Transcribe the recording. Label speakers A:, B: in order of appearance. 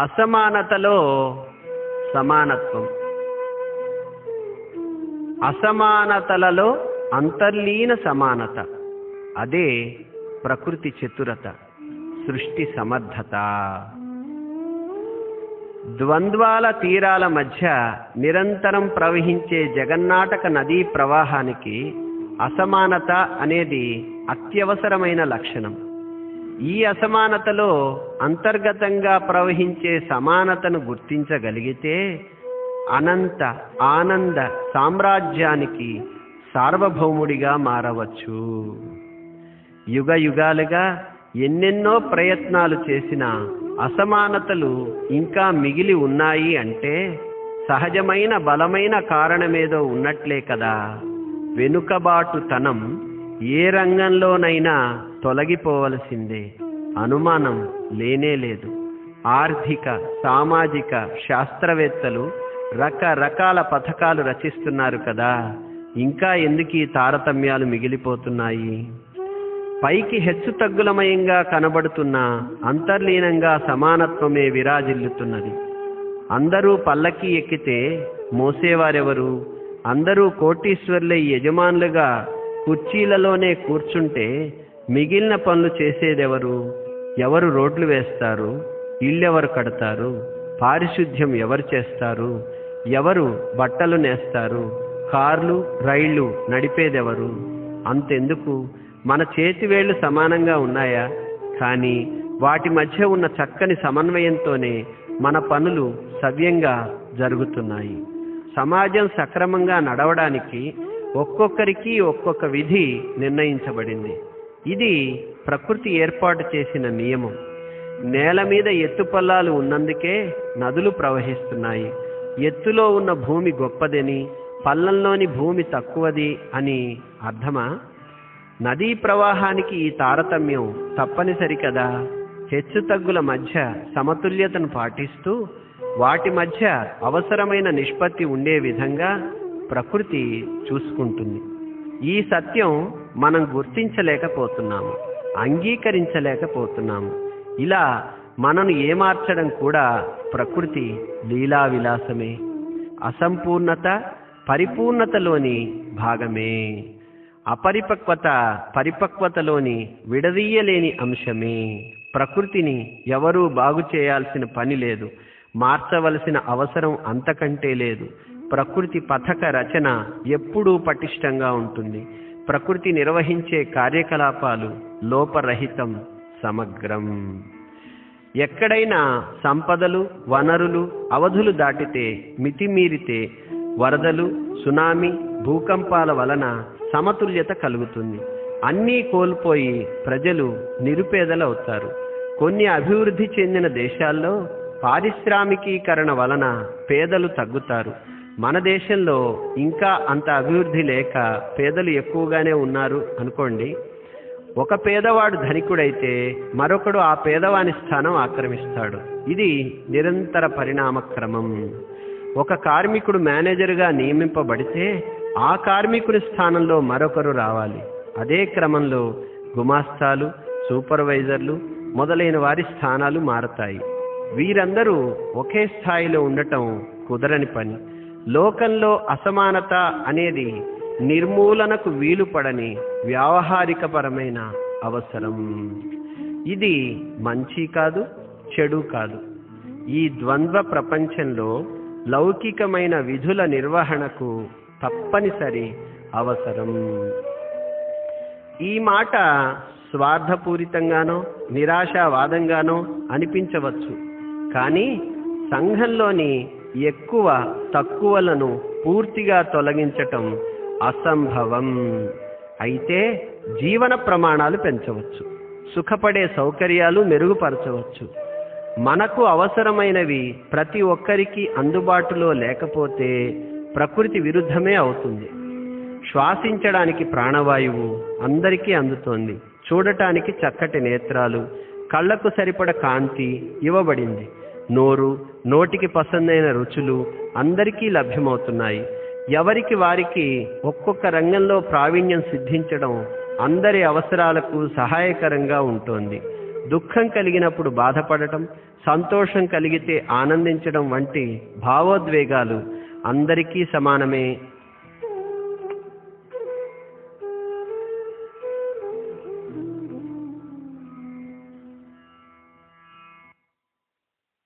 A: అసమానతలో సమానత్వం. అసమానతలలో అంతర్లీన సమానత. అదే ప్రకృతి చతురత సృష్టి సమర్థత. ద్వంద్వాల తీరాల మధ్య నిరంతరం ప్రవహించే జగన్నాటక నదీ ప్రవాహానికి అసమానత అనేది అత్యవసరమైన లక్షణం. ఈ అసమానతలో అంతర్గతంగా ప్రవహించే సమానతను గుర్తించగలిగితే అనంత ఆనంద సామ్రాజ్యానికి సార్వభౌముడిగా మారవచ్చు. యుగ యుగాలుగా ఎన్నెన్నో ప్రయత్నాలు చేసిన అసమానతలు ఇంకా మిగిలి ఉన్నాయి అంటే సహజమైన బలమైన కారణమేదో ఉన్నట్లే కదా. వెనుకబాటుతనం ఏ రంగంలోనైనా తొలగిపోవలసిందే. అనుమానం లేనే లేదు. ఆర్థిక సామాజిక శాస్త్రవేత్తలు రకరకాల పథకాలు రచిస్తున్నారు కదా. ఇంకా ఎందుకు ఈ తారతమ్యాలు మిగిలిపోతున్నాయి? పైకి హెచ్చు తగ్గులమయంగా కనబడుతున్న అంతర్లీనంగా సమానత్వమే విరాజిల్లుతున్నది. అందరూ పల్లకి ఎక్కితే మోసేవారెవరు? అందరూ కోటీశ్వర్లై యజమానులుగా కుర్చీలలోనే కూర్చుంటే మిగిలిన పనులు చేసేదెవరు? ఎవరు రోడ్లు వేస్తారు? ఇళ్ళెవరు కడతారు? పారిశుద్ధ్యం ఎవరు చేస్తారు? ఎవరు బట్టలు నేస్తారు? కార్లు రైళ్ళు నడిపేదెవరు? అంతెందుకు? మన చేతివేళ్ళు సమానంగా ఉన్నాయా? కానీ వాటి మధ్య ఉన్న చక్కని సమన్వయంతోనే మన పనులు సవ్యంగా జరుగుతున్నాయి. సమాజం సక్రమంగా నడవడానికి ఒక్కొక్కరికి ఒక్కొక్క విధి నిర్ణయించబడింది. ఇది ప్రకృతి ఏర్పాటు చేసిన నియమం. నేల మీద ఎత్తుపల్లాలు ఉన్నందుకే నదులు ప్రవహిస్తున్నాయి. ఎత్తులో ఉన్న భూమి గొప్పదని పల్లంలోని భూమి తక్కువది అని అర్థమా? నదీ ప్రవాహానికి ఈ తారతమ్యం తప్పనిసరి కదా. హెచ్చుతగ్గుల మధ్య సమతుల్యతను పాటిస్తూ వాటి మధ్య అవసరమైన నిష్పత్తి ఉండే విధంగా ప్రకృతి చూసుకుంటుంది. ఈ సత్యం మనం గుర్తించలేకపోతున్నాము అంగీకరించలేకపోతున్నాము. ఇలా మనను ఏమార్చడం కూడా ప్రకృతి లీలా విలాసమే అసంపూర్ణత పరిపూర్ణతలోని భాగమే. అపరిపక్వత పరిపక్వతలోని విడదీయలేని అంశమే. ప్రకృతిని ఎవరూ బాగు చేయాల్సిన పని లేదు మార్చవలసిన అవసరం అంతకంటే లేదు. ప్రకృతి పథక రచన ఎప్పుడూ పటిష్టంగా ఉంటుంది. ప్రకృతి నిర్వహించే కార్యకలాపాలు లోపరహితం సమగ్రం. ఎక్కడైనా సంపదలు వనరులు అవధులు దాటితే మితిమీరితే వరదలు సునామీ భూకంపాల వలన సమతుల్యత కలుగుతుంది. అన్నీ కోల్పోయి ప్రజలు నిరుపేదలవుతారు. కొన్ని అభివృద్ధి చెందిన దేశాల్లో పారిశ్రామికీకరణ వలన పేదలు తగ్గుతారు. మన దేశంలో ఇంకా అంత అభివృద్ధి లేక పేదలు ఎక్కువగానే ఉన్నారు అనుకోండి ఒక పేదవాడు ధనికుడైతే మరొకడు ఆ పేదవాని స్థానం ఆక్రమిస్తాడు. ఇది నిరంతర పరిణామ క్రమం ఒక కార్మికుడు మేనేజర్గా నియమింపబడితే ఆ కార్మికుని స్థానంలో మరొకరు రావాలి. అదే క్రమంలో గుమాస్తాలు సూపర్వైజర్లు మొదలైన వారి స్థానాలు మారతాయి. వీరందరూ ఒకే స్థాయిలో ఉండటం కుదరని పని. లోకంలో అసమానత అనేది నిర్మూలనకు వీలుపడని వ్యావహారికపరమైన అవసరం. ఇది మంచి కాదు చెడు కాదు. ఈ ద్వంద్వ ప్రపంచంలో లౌకికమైన విధుల నిర్వహణకు తప్పనిసరి అవసరం. ఈ మాట స్వార్థపూరితంగానో నిరాశావాదంగానో అనిపించవచ్చు. కానీ సంఘంలోని ఎక్కువ తక్కువలను పూర్తిగా తొలగించటం అసంభవం. అయితే జీవన ప్రమాణాలు పెంచవచ్చు. సుఖపడే సౌకర్యాలు మెరుగుపరచవచ్చు. మనకు అవసరమైనవి ప్రతి ఒక్కరికి అందుబాటులో లేకపోతే ప్రకృతి విరుద్ధమే అవుతుంది. శ్వాసించడానికి ప్రాణవాయువు అందరికీ అందుతోంది. చూడటానికి చక్కటి నేత్రాలు. కళ్ళకు సరిపడ కాంతి ఇవ్వబడింది. నోరు నోటికి పసందైన రుచులు అందరికీ లభ్యమవుతున్నాయి. ఎవరికి వారికి ఒక్కొక్క రంగంలో ప్రావీణ్యం సిద్ధించడం అందరి అవసరాలకు సహాయకరంగా ఉంటుంది. దుఃఖం కలిగినప్పుడు బాధపడటం సంతోషం కలిగితే ఆనందించడం వంటి భావోద్వేగాలు అందరికీ సమానమే.